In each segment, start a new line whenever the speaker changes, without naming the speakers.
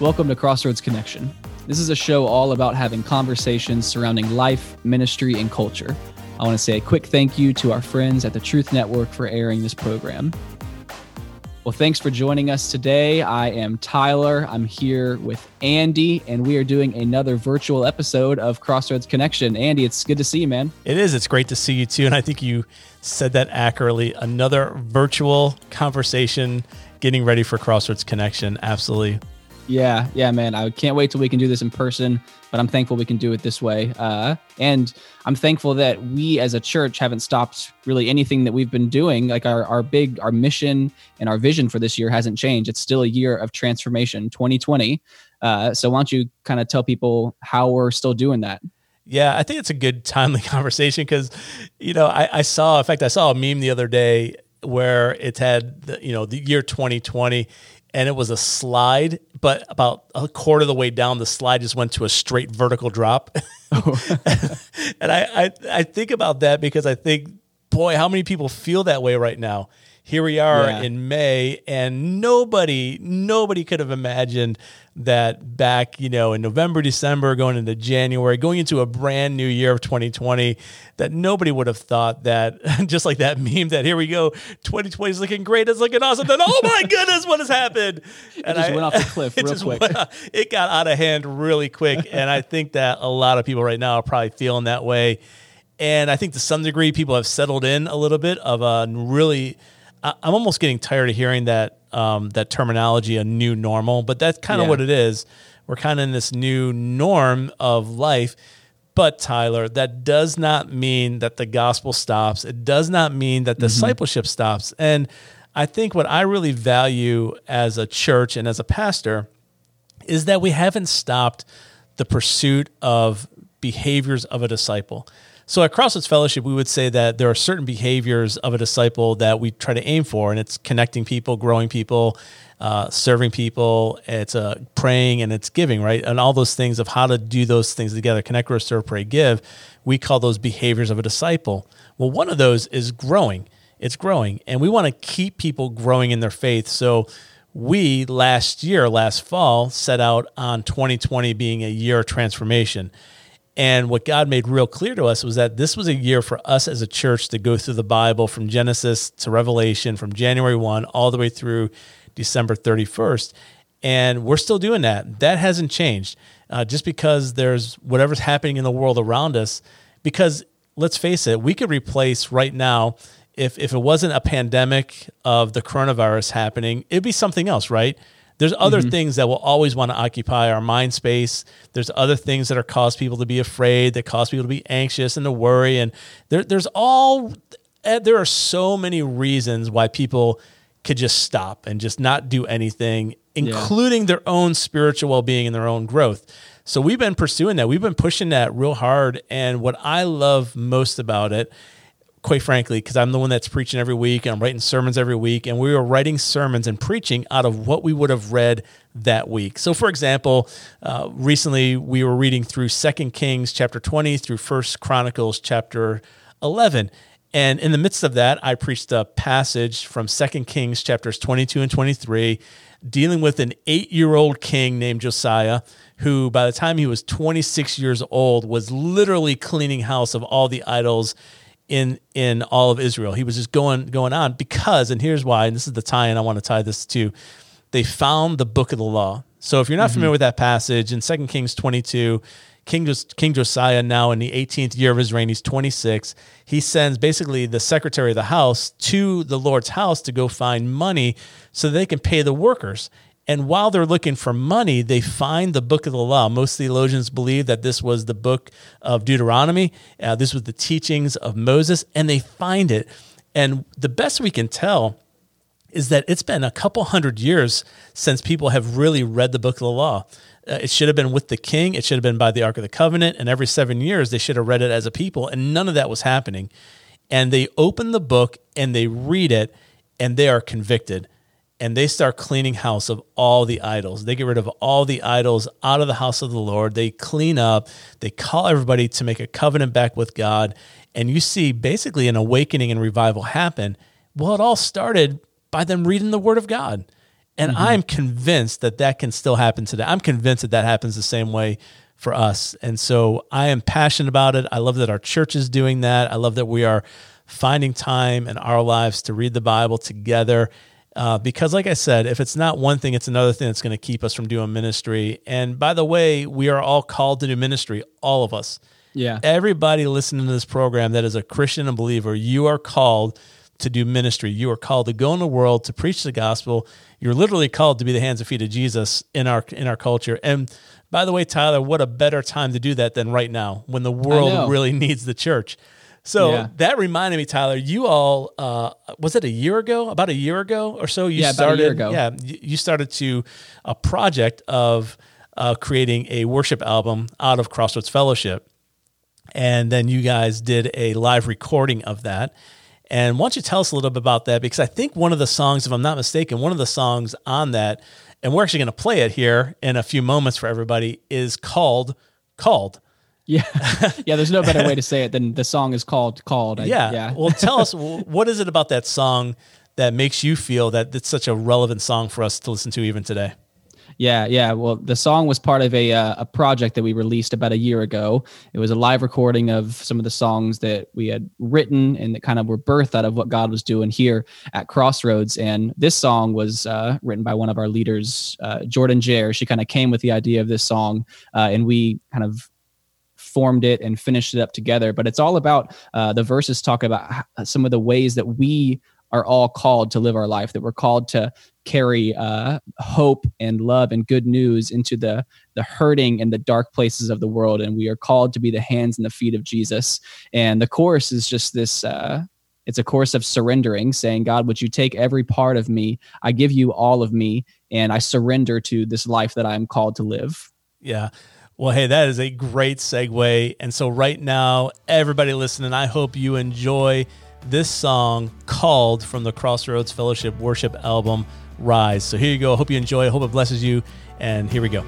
Welcome to Crossroads Connection. This is a show all about having conversations surrounding life, ministry, and culture. I want to say a quick thank you to our friends at the Truth Network for airing this program. Well, thanks for joining us today. I am Tyler. I'm here with Andy, and we are doing another virtual episode of Crossroads Connection. Andy, it's good to see you, man.
It is. It's great to see you too. And I think you said that accurately. Another virtual conversation getting ready for Crossroads Connection. Absolutely.
Yeah, yeah, man. I can't wait till we can do this in person, but I'm thankful we can do it this way. Uh, and I'm thankful that we as a church haven't stopped really anything that we've been doing. Like our, our big, our mission and our vision for this year hasn't changed. It's still a year of transformation, 2020. Uh, so why don't you kind of tell people how we're still doing that?
Yeah, I think it's a good timely conversation because, you know, I, I saw, in fact, I saw a meme the other day where it had, the, you know, the year 2020 and it was a slide, but about a quarter of the way down, the slide just went to a straight vertical drop. Oh. and I, I, I think about that because I think, boy, how many people feel that way right now? Here we are yeah. in May, and nobody, nobody could have imagined that back, you know, in November, December, going into January, going into a brand new year of 2020, that nobody would have thought that, just like that meme, that here we go, 2020 is looking great, it's looking awesome. Then, oh my goodness, what has happened?
And it just I, went off the cliff real quick. Went,
it got out of hand really quick. and I think that a lot of people right now are probably feeling that way. And I think to some degree, people have settled in a little bit of a really, I'm almost getting tired of hearing that um, that terminology, a new normal, but that's kind of yeah. what it is. We're kind of in this new norm of life. But Tyler, that does not mean that the gospel stops. It does not mean that mm-hmm. discipleship stops. And I think what I really value as a church and as a pastor is that we haven't stopped the pursuit of behaviors of a disciple. So at Crossroads Fellowship, we would say that there are certain behaviors of a disciple that we try to aim for, and it's connecting people, growing people, uh, serving people, it's uh, praying, and it's giving, right? And all those things of how to do those things together connect, grow, serve, pray, give. We call those behaviors of a disciple. Well, one of those is growing. It's growing, and we want to keep people growing in their faith. So we last year, last fall, set out on 2020 being a year of transformation. And what God made real clear to us was that this was a year for us as a church to go through the Bible from Genesis to Revelation, from January 1 all the way through December 31st. And we're still doing that. That hasn't changed. Uh, just because there's whatever's happening in the world around us, because let's face it, we could replace right now, if, if it wasn't a pandemic of the coronavirus happening, it'd be something else, right? There's other mm-hmm. things that will always want to occupy our mind space. There's other things that are cause people to be afraid, that cause people to be anxious and to worry. And there, there's all eh, there are so many reasons why people could just stop and just not do anything, including yeah. their own spiritual well-being and their own growth. So we've been pursuing that. We've been pushing that real hard. And what I love most about it quite frankly, because I'm the one that's preaching every week and I'm writing sermons every week. And we were writing sermons and preaching out of what we would have read that week. So, for example, uh, recently we were reading through Second Kings chapter 20 through First Chronicles chapter 11. And in the midst of that, I preached a passage from Second Kings chapters 22 and 23, dealing with an eight year old king named Josiah, who by the time he was 26 years old was literally cleaning house of all the idols in in all of Israel. He was just going going on because, and here's why, and this is the tie, and I want to tie this to. They found the book of the law. So if you're not mm-hmm. familiar with that passage in 2 Kings 22, King, King Josiah, now in the 18th year of his reign, he's 26. He sends basically the secretary of the house to the Lord's house to go find money so they can pay the workers. And while they're looking for money, they find the book of the law. Most theologians believe that this was the book of Deuteronomy. Uh, this was the teachings of Moses, and they find it. And the best we can tell is that it's been a couple hundred years since people have really read the book of the law. Uh, it should have been with the king, it should have been by the Ark of the Covenant, and every seven years they should have read it as a people, and none of that was happening. And they open the book and they read it, and they are convicted and they start cleaning house of all the idols. They get rid of all the idols out of the house of the Lord. They clean up. They call everybody to make a covenant back with God. And you see basically an awakening and revival happen. Well, it all started by them reading the Word of God. And mm-hmm. I'm convinced that that can still happen today. I'm convinced that that happens the same way for us. And so I am passionate about it. I love that our church is doing that. I love that we are finding time in our lives to read the Bible together. Uh, because, like I said, if it's not one thing, it's another thing that's going to keep us from doing ministry. And by the way, we are all called to do ministry, all of us.
Yeah.
Everybody listening to this program that is a Christian and believer, you are called to do ministry. You are called to go in the world to preach the gospel. You're literally called to be the hands and feet of Jesus in our in our culture. And by the way, Tyler, what a better time to do that than right now when the world really needs the church. So yeah. that reminded me, Tyler. You all uh, was it a year ago? About a year ago or so? You
yeah,
started.
About
a year ago. Yeah, you started to a project of uh, creating a worship album out of Crossroads Fellowship, and then you guys did a live recording of that. And why don't you tell us a little bit about that? Because I think one of the songs, if I'm not mistaken, one of the songs on that, and we're actually going to play it here in a few moments for everybody, is called "Called."
Yeah, yeah. There's no better way to say it than the song is called "Called."
I, yeah, yeah. well, tell us what is it about that song that makes you feel that it's such a relevant song for us to listen to even today?
Yeah, yeah. Well, the song was part of a uh, a project that we released about a year ago. It was a live recording of some of the songs that we had written and that kind of were birthed out of what God was doing here at Crossroads. And this song was uh, written by one of our leaders, uh, Jordan Jair. She kind of came with the idea of this song, uh, and we kind of formed it and finished it up together. But it's all about uh, the verses talk about some of the ways that we are all called to live our life, that we're called to carry uh, hope and love and good news into the the hurting and the dark places of the world, and we are called to be the hands and the feet of Jesus. And the course is just this. Uh, it's a course of surrendering, saying, God, would you take every part of me? I give you all of me, and I surrender to this life that I am called to live.
Yeah. Well, hey, that is a great segue. And so, right now, everybody listening, I hope you enjoy this song called from the Crossroads Fellowship worship album, Rise. So here you go. Hope you enjoy. Hope it blesses you. And here we go.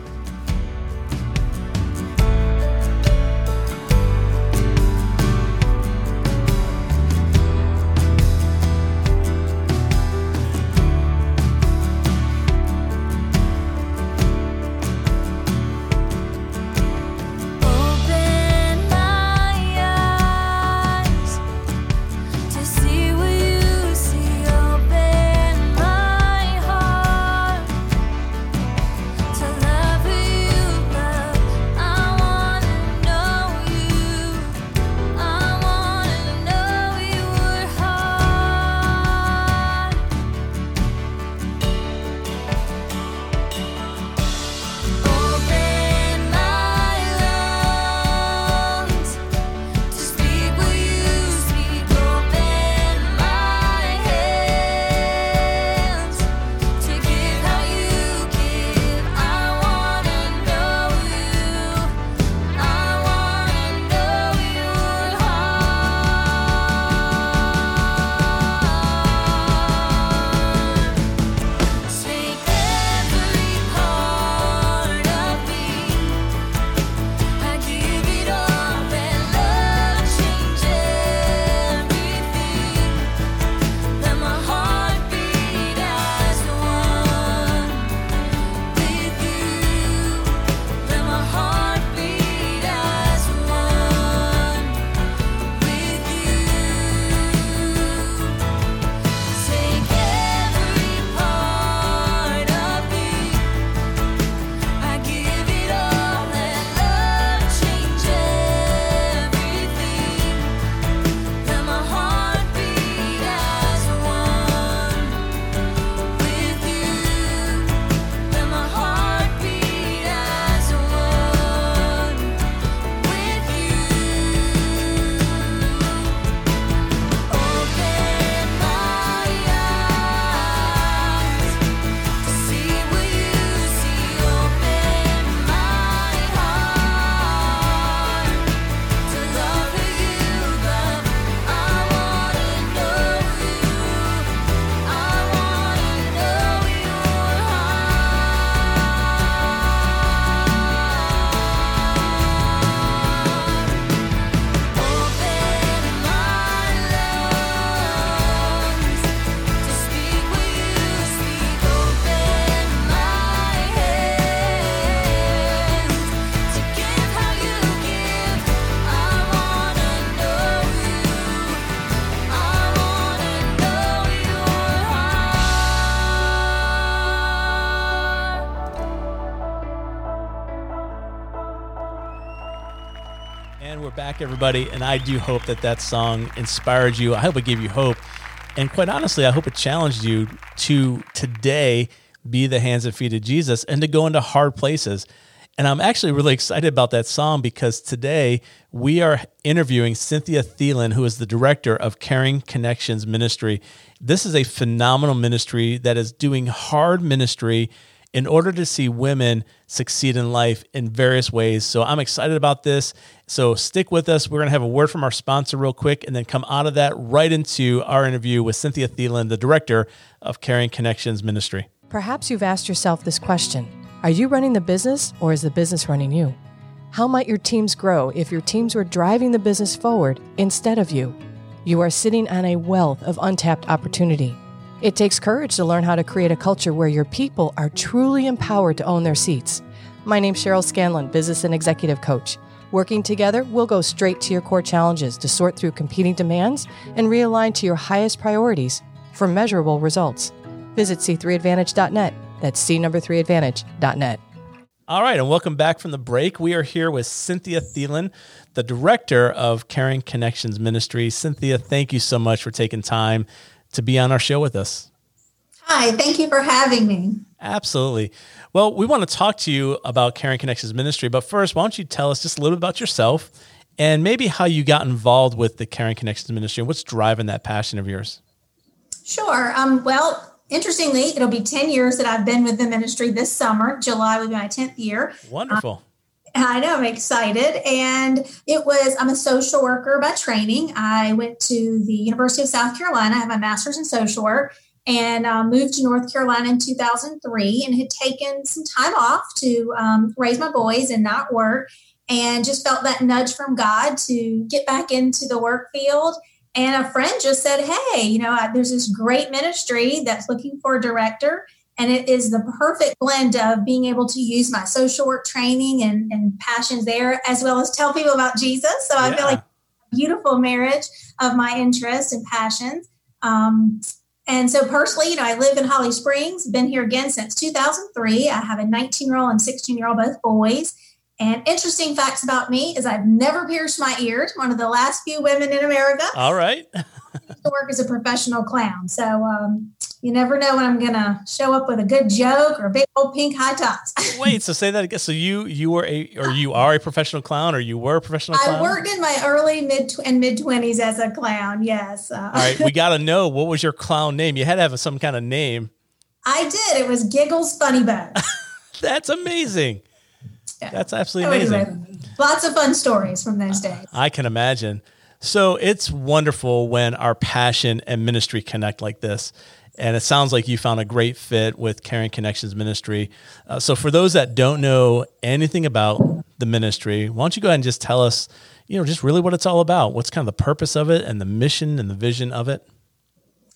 Everybody. And I do hope that that song inspired you. I hope it gave you hope. And quite honestly, I hope it challenged you to today be the hands and feet of Jesus and to go into hard places. And I'm actually really excited about that song because today we are interviewing Cynthia Thielen, who is the director of Caring Connections Ministry. This is a phenomenal ministry that is doing hard ministry in order to see women succeed in life in various ways. So I'm excited about this. So stick with us. We're going to have a word from our sponsor real quick and then come out of that right into our interview with Cynthia Thielen, the director of Caring Connections Ministry.
Perhaps you've asked yourself this question Are you running the business or is the business running you? How might your teams grow if your teams were driving the business forward instead of you? You are sitting on a wealth of untapped opportunity. It takes courage to learn how to create a culture where your people are truly empowered to own their seats. My name's Cheryl Scanlon, business and executive coach. Working together, we'll go straight to your core challenges to sort through competing demands and realign to your highest priorities for measurable results. Visit c3advantage.net. That's c number 3advantage.net.
All right, and welcome back from the break. We are here with Cynthia Thielen, the director of Caring Connections Ministry. Cynthia, thank you so much for taking time to be on our show with us.
Hi, thank you for having me.
Absolutely. Well, we want to talk to you about Caring Connections Ministry, but first, why don't you tell us just a little bit about yourself and maybe how you got involved with the Caring Connections Ministry and what's driving that passion of yours?
Sure. Um, well, interestingly, it'll be 10 years that I've been with the ministry this summer. July will be my 10th year.
Wonderful.
I know, I'm excited. And it was, I'm a social worker by training. I went to the University of South Carolina. I have my master's in social work and uh, moved to North Carolina in 2003 and had taken some time off to um, raise my boys and not work. And just felt that nudge from God to get back into the work field. And a friend just said, Hey, you know, there's this great ministry that's looking for a director and it is the perfect blend of being able to use my social work training and, and passions there, as well as tell people about Jesus. So I feel like a beautiful marriage of my interests and passions. Um, and so personally, you know, I live in Holly Springs, been here again since 2003. I have a 19 year old and 16 year old, both boys. And interesting facts about me is I've never pierced my ears. One of the last few women in America.
All right.
to work as a professional clown. So um, you never know when I'm gonna show up with a good joke or big old pink high tops.
Wait, so say that again. So you you were a or you are a professional clown or you were a professional clown?
I worked in my early mid and mid twenties as a clown. Yes.
Uh, All right, we got to know what was your clown name. You had to have some kind of name.
I did. It was Giggles Funny Bone.
That's amazing. Yeah. That's absolutely amazing.
Lots of fun stories from those days.
I can imagine. So it's wonderful when our passion and ministry connect like this. And it sounds like you found a great fit with Caring Connections Ministry. Uh, so, for those that don't know anything about the ministry, why don't you go ahead and just tell us, you know, just really what it's all about? What's kind of the purpose of it and the mission and the vision of it?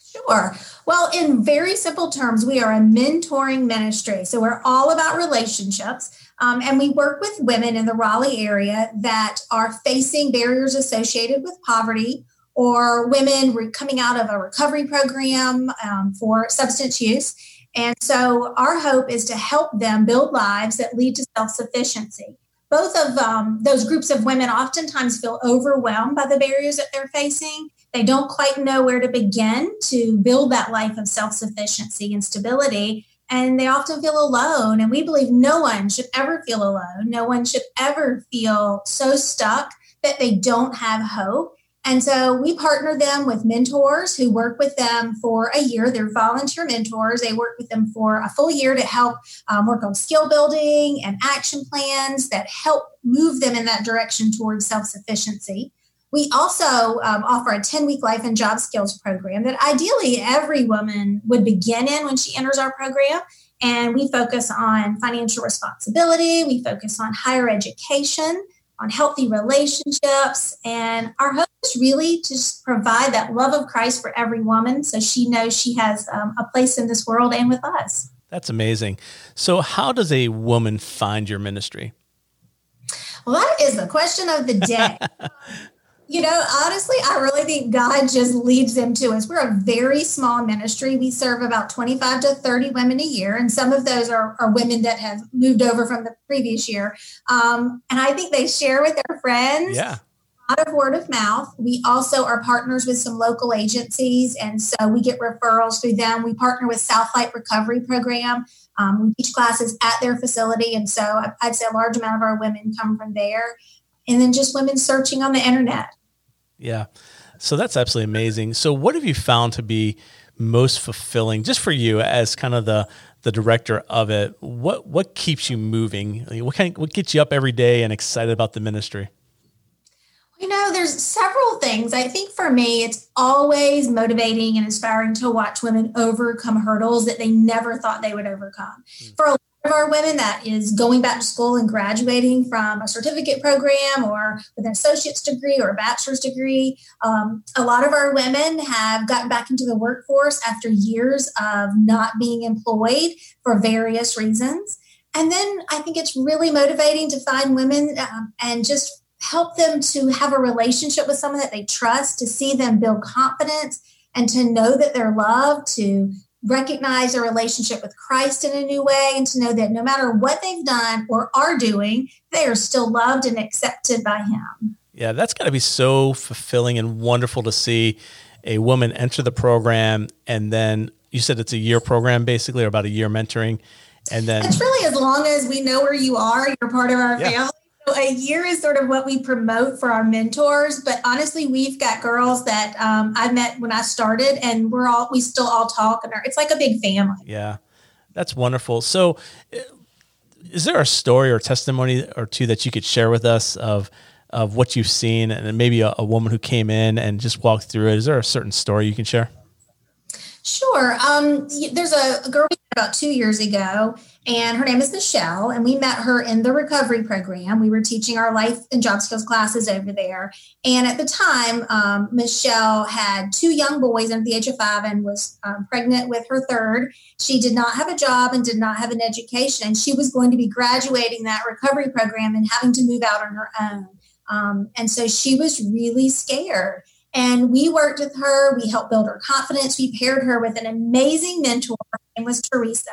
Sure. Well, in very simple terms, we are a mentoring ministry. So, we're all about relationships. Um, and we work with women in the Raleigh area that are facing barriers associated with poverty or women re- coming out of a recovery program um, for substance use. And so our hope is to help them build lives that lead to self sufficiency. Both of um, those groups of women oftentimes feel overwhelmed by the barriers that they're facing. They don't quite know where to begin to build that life of self sufficiency and stability. And they often feel alone. And we believe no one should ever feel alone. No one should ever feel so stuck that they don't have hope. And so we partner them with mentors who work with them for a year. They're volunteer mentors. They work with them for a full year to help um, work on skill building and action plans that help move them in that direction towards self sufficiency. We also um, offer a 10 week life and job skills program that ideally every woman would begin in when she enters our program. And we focus on financial responsibility, we focus on higher education on healthy relationships. And our hope is really to provide that love of Christ for every woman so she knows she has um, a place in this world and with us.
That's amazing. So, how does a woman find your ministry?
Well, that is the question of the day. You know, honestly, I really think God just leads them to us. We're a very small ministry. We serve about 25 to 30 women a year, and some of those are, are women that have moved over from the previous year. Um, and I think they share with their friends.
Yeah.
lot of word of mouth. We also are partners with some local agencies, and so we get referrals through them. We partner with Southlight Recovery Program. Um, we teach classes at their facility, and so I'd say a large amount of our women come from there. And then just women searching on the internet.
Yeah. So that's absolutely amazing. So what have you found to be most fulfilling just for you as kind of the the director of it? What what keeps you moving? What kind of, what gets you up every day and excited about the ministry?
You know, there's several things. I think for me, it's always motivating and inspiring to watch women overcome hurdles that they never thought they would overcome. Mm. For a of our women, that is going back to school and graduating from a certificate program or with an associate's degree or a bachelor's degree. Um, a lot of our women have gotten back into the workforce after years of not being employed for various reasons. And then I think it's really motivating to find women um, and just help them to have a relationship with someone that they trust, to see them build confidence and to know that they're loved, to recognize a relationship with Christ in a new way, and to know that no matter what they've done or are doing, they are still loved and accepted by Him.
Yeah, that's got to be so fulfilling and wonderful to see a woman enter the program and then you said it's a year program basically or about a year mentoring and then
it's really as long as we know where you are you're part of our yeah. family a year is sort of what we promote for our mentors, but honestly, we've got girls that um, I met when I started, and we're all we still all talk, and it's like a big family.
Yeah, that's wonderful. So, is there a story or testimony or two that you could share with us of of what you've seen, and maybe a, a woman who came in and just walked through it? Is there a certain story you can share?
Sure. Um, there's a, a girl about two years ago, and her name is Michelle. And we met her in the recovery program. We were teaching our life and job skills classes over there. And at the time, um, Michelle had two young boys under the age of five and was um, pregnant with her third. She did not have a job and did not have an education. She was going to be graduating that recovery program and having to move out on her own. Um, and so she was really scared. And we worked with her. We helped build her confidence. We paired her with an amazing mentor. Her name was Teresa.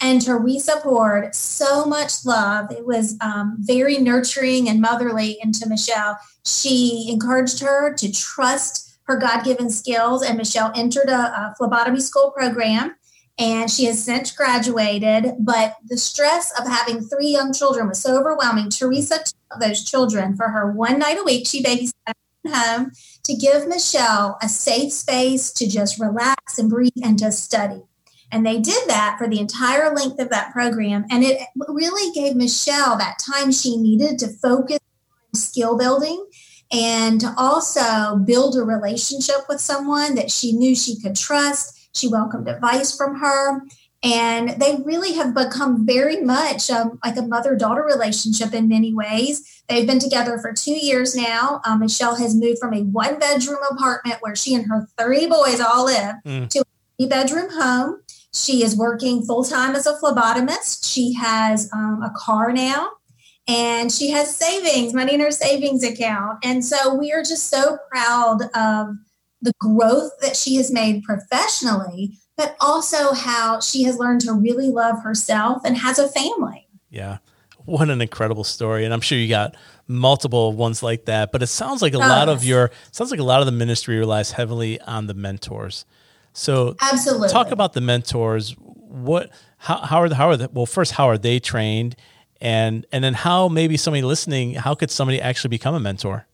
And Teresa poured so much love. It was um, very nurturing and motherly into Michelle. She encouraged her to trust her God given skills. And Michelle entered a, a phlebotomy school program and she has since graduated. But the stress of having three young children was so overwhelming. Teresa took those children for her one night a week. She babysat home to give Michelle a safe space to just relax and breathe and to study. And they did that for the entire length of that program. And it really gave Michelle that time she needed to focus on skill building and to also build a relationship with someone that she knew she could trust. She welcomed advice from her. And they really have become very much um, like a mother daughter relationship in many ways. They've been together for two years now. Um, Michelle has moved from a one bedroom apartment where she and her three boys all live mm. to a three bedroom home. She is working full time as a phlebotomist. She has um, a car now and she has savings, money in her savings account. And so we are just so proud of the growth that she has made professionally but also how she has learned to really love herself and has a family.
Yeah. What an incredible story. And I'm sure you got multiple ones like that, but it sounds like a oh, lot of your sounds like a lot of the ministry relies heavily on the mentors. So
Absolutely.
talk about the mentors. What how how are the, how are the, well first how are they trained and and then how maybe somebody listening how could somebody actually become a mentor?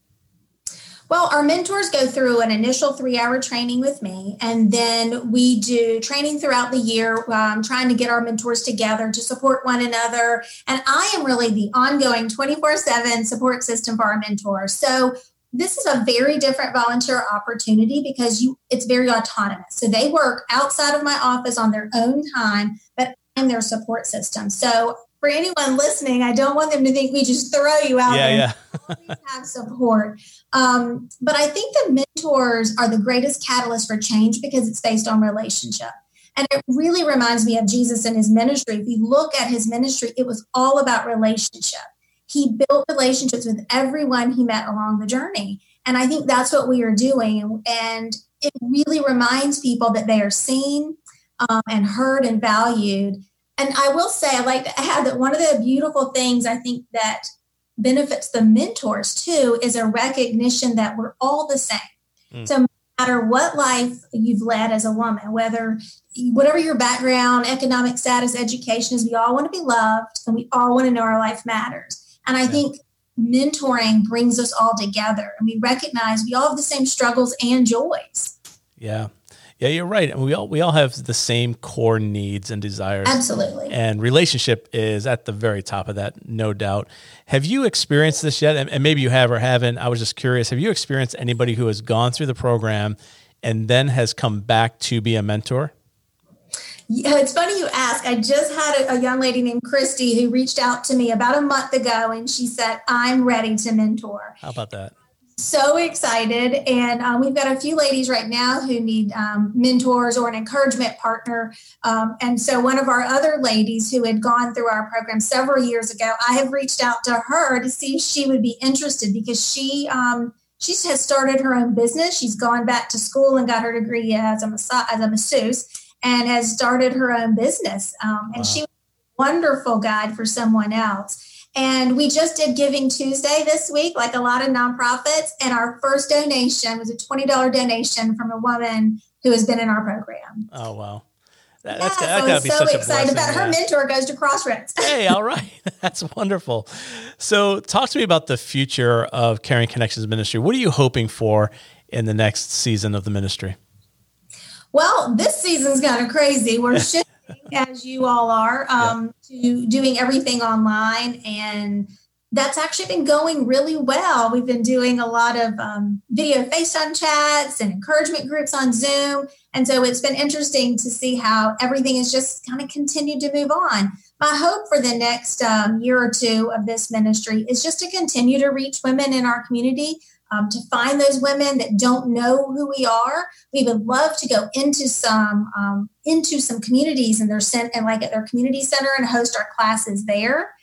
Well, our mentors go through an initial three hour training with me, and then we do training throughout the year, um, trying to get our mentors together to support one another. And I am really the ongoing 24 7 support system for our mentors. So this is a very different volunteer opportunity because you it's very autonomous. So they work outside of my office on their own time, but I'm their support system. So for anyone listening, I don't want them to think we just throw you out
yeah,
there. Yeah. have support. Um, but I think the mentors are the greatest catalyst for change because it's based on relationship. And it really reminds me of Jesus and his ministry. If you look at his ministry, it was all about relationship. He built relationships with everyone he met along the journey. And I think that's what we are doing. And it really reminds people that they are seen um, and heard and valued and I will say, I like to add that one of the beautiful things I think that benefits the mentors too is a recognition that we're all the same. Mm. So, no matter what life you've led as a woman, whether whatever your background, economic status, education is, we all want to be loved and we all want to know our life matters. And I yeah. think mentoring brings us all together and we recognize we all have the same struggles and joys.
Yeah. Yeah, you're right. And we all we all have the same core needs and desires.
Absolutely.
And relationship is at the very top of that, no doubt. Have you experienced this yet? And, and maybe you have or haven't. I was just curious. Have you experienced anybody who has gone through the program and then has come back to be a mentor?
Yeah, it's funny you ask. I just had a, a, young lady named Christy who reached out to me about a month ago and she said, I'm ready to mentor.
How about that?
So excited. And um, we've got a few ladies right now who need um, mentors or an encouragement partner. Um, and so, one of our other ladies who had gone through our program several years ago, I have reached out to her to see if she would be interested because she. Um, she has started her own business. She's gone back to school and got her degree as a massa- as a masseuse, and has started her own business. Um, and wow. she was a wonderful guide for someone else. And we just did Giving Tuesday this week, like a lot of nonprofits. And our first donation was a $20 donation from a woman who has been in our program.
Oh, wow.
That, yeah, that's, that so gotta be so excited about her mentor goes to Crossroads.
hey, all right. That's wonderful. So talk to me about the future of Caring Connections Ministry. What are you hoping for in the next season of the ministry?
Well, this season's kind of crazy. We're shifting as you all are, um, yeah. to doing everything online. And that's actually been going really well. We've been doing a lot of um, video FaceTime chats and encouragement groups on Zoom. And so it's been interesting to see how everything has just kind of continued to move on. My hope for the next um, year or two of this ministry is just to continue to reach women in our community um, to find those women that don't know who we are. We would love to go into some um, into some communities and their sent and like at their community center and host our classes there.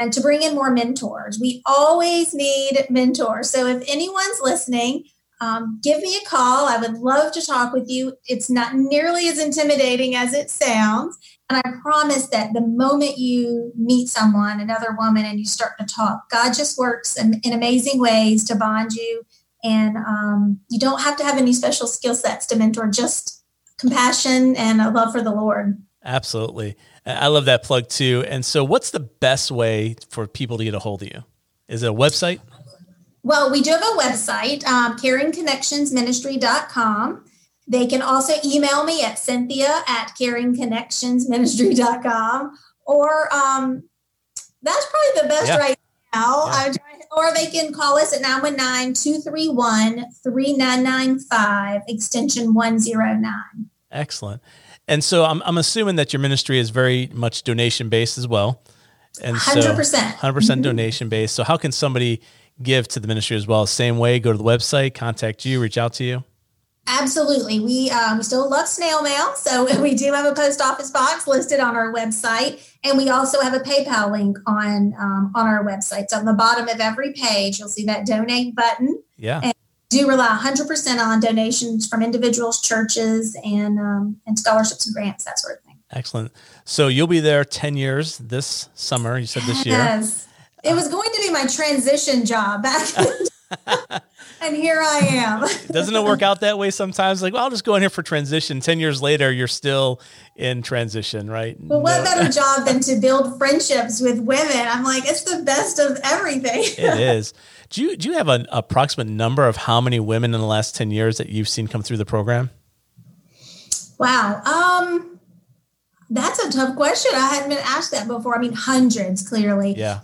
And to bring in more mentors. We always need mentors. So if anyone's listening, um, give me a call. I would love to talk with you. It's not nearly as intimidating as it sounds. And I promise that the moment you meet someone, another woman, and you start to talk, God just works in, in amazing ways to bond you. And um, you don't have to have any special skill sets to mentor, just compassion and a love for the Lord.
Absolutely. I love that plug too. And so, what's the best way for people to get a hold of you? Is it a website?
Well, we do have a website, um, caringconnectionsministry.com. They can also email me at cynthia at caringconnectionsministry.com or um, that's probably the best yeah. right now. Yeah. or they can call us at 919-231-3995 extension 109.
Excellent. And so I'm, I'm assuming that your ministry is very much donation based as well.
And 100%. So 100%
mm-hmm. donation based. So how can somebody give to the ministry as well? Same way, go to the website, contact you, reach out to you.
Absolutely. We um, still love snail mail, so we do have a post office box listed on our website, and we also have a PayPal link on um, on our website. So on the bottom of every page, you'll see that donate button.
Yeah. And
do rely 100% on donations from individuals, churches, and um, and scholarships and grants, that sort of thing.
Excellent. So you'll be there 10 years this summer. You said this year.
Yes. It was going to be my transition job back. and here I am.
Doesn't it work out that way sometimes? Like, well, I'll just go in here for transition. 10 years later, you're still in transition, right?
Well, what no. better job than to build friendships with women? I'm like, it's the best of everything.
it is. Do you, do you have an approximate number of how many women in the last 10 years that you've seen come through the program?
Wow. Um, that's a tough question. I hadn't been asked that before. I mean, hundreds, clearly.
Yeah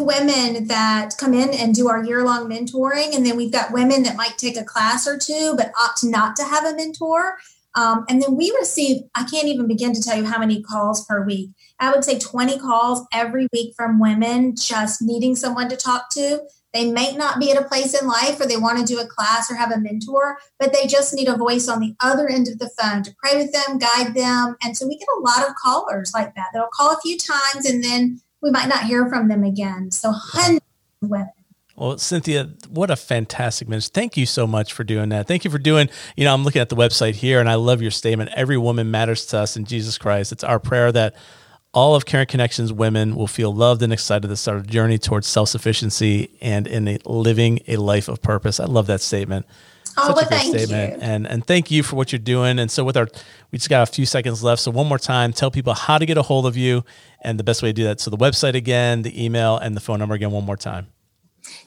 women that come in and do our year long mentoring. And then we've got women that might take a class or two, but opt not to have a mentor. Um, and then we receive, I can't even begin to tell you how many calls per week. I would say 20 calls every week from women just needing someone to talk to. They may not be at a place in life where they want to do a class or have a mentor, but they just need a voice on the other end of the phone to pray with them, guide them. And so we get a lot of callers like that. They'll call a few times and then we might not hear from them again. So hundreds of women.
Well, Cynthia, what a fantastic ministry. Thank you so much for doing that. Thank you for doing, you know, I'm looking at the website here and I love your statement. Every woman matters to us in Jesus Christ. It's our prayer that all of Caring Connections women will feel loved and excited to start a journey towards self sufficiency and in a, living a life of purpose. I love that statement.
Oh, Such well, a great statement.
You. And and thank you for what you're doing. And so with our we just got a few seconds left. So one more time, tell people how to get a hold of you and the best way to do that. So the website again, the email, and the phone number again one more time.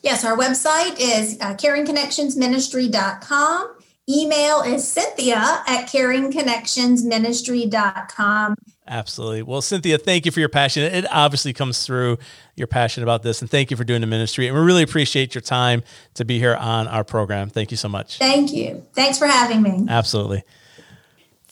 Yes, our website is uh, caringconnectionsministry.com. Email is Cynthia at caringconnectionsministry.com.
Absolutely. Well, Cynthia, thank you for your passion. It obviously comes through your passion about this, and thank you for doing the ministry. And we really appreciate your time to be here on our program. Thank you so much.
Thank you. Thanks for having me.
Absolutely.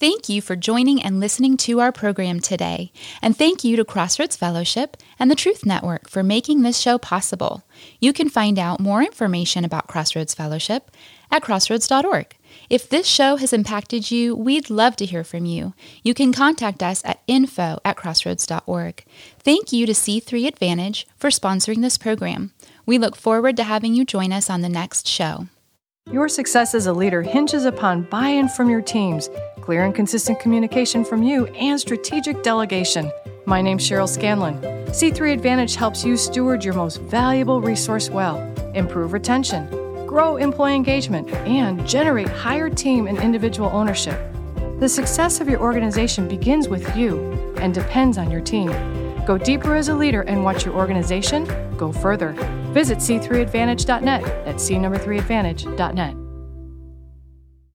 Thank you for joining and listening to our program today. And thank you to Crossroads Fellowship and the Truth Network for making this show possible. You can find out more information about Crossroads Fellowship at crossroads.org. If this show has impacted you, we'd love to hear from you. You can contact us at info at crossroads.org. Thank you to C3 Advantage for sponsoring this program. We look forward to having you join us on the next show.
Your success as a leader hinges upon buy in from your teams clear and consistent communication from you, and strategic delegation. My name's Cheryl Scanlon. C3 Advantage helps you steward your most valuable resource well, improve retention, grow employee engagement, and generate higher team and individual ownership. The success of your organization begins with you and depends on your team. Go deeper as a leader and watch your organization go further. Visit c3advantage.net. That's c number 3advantage.net.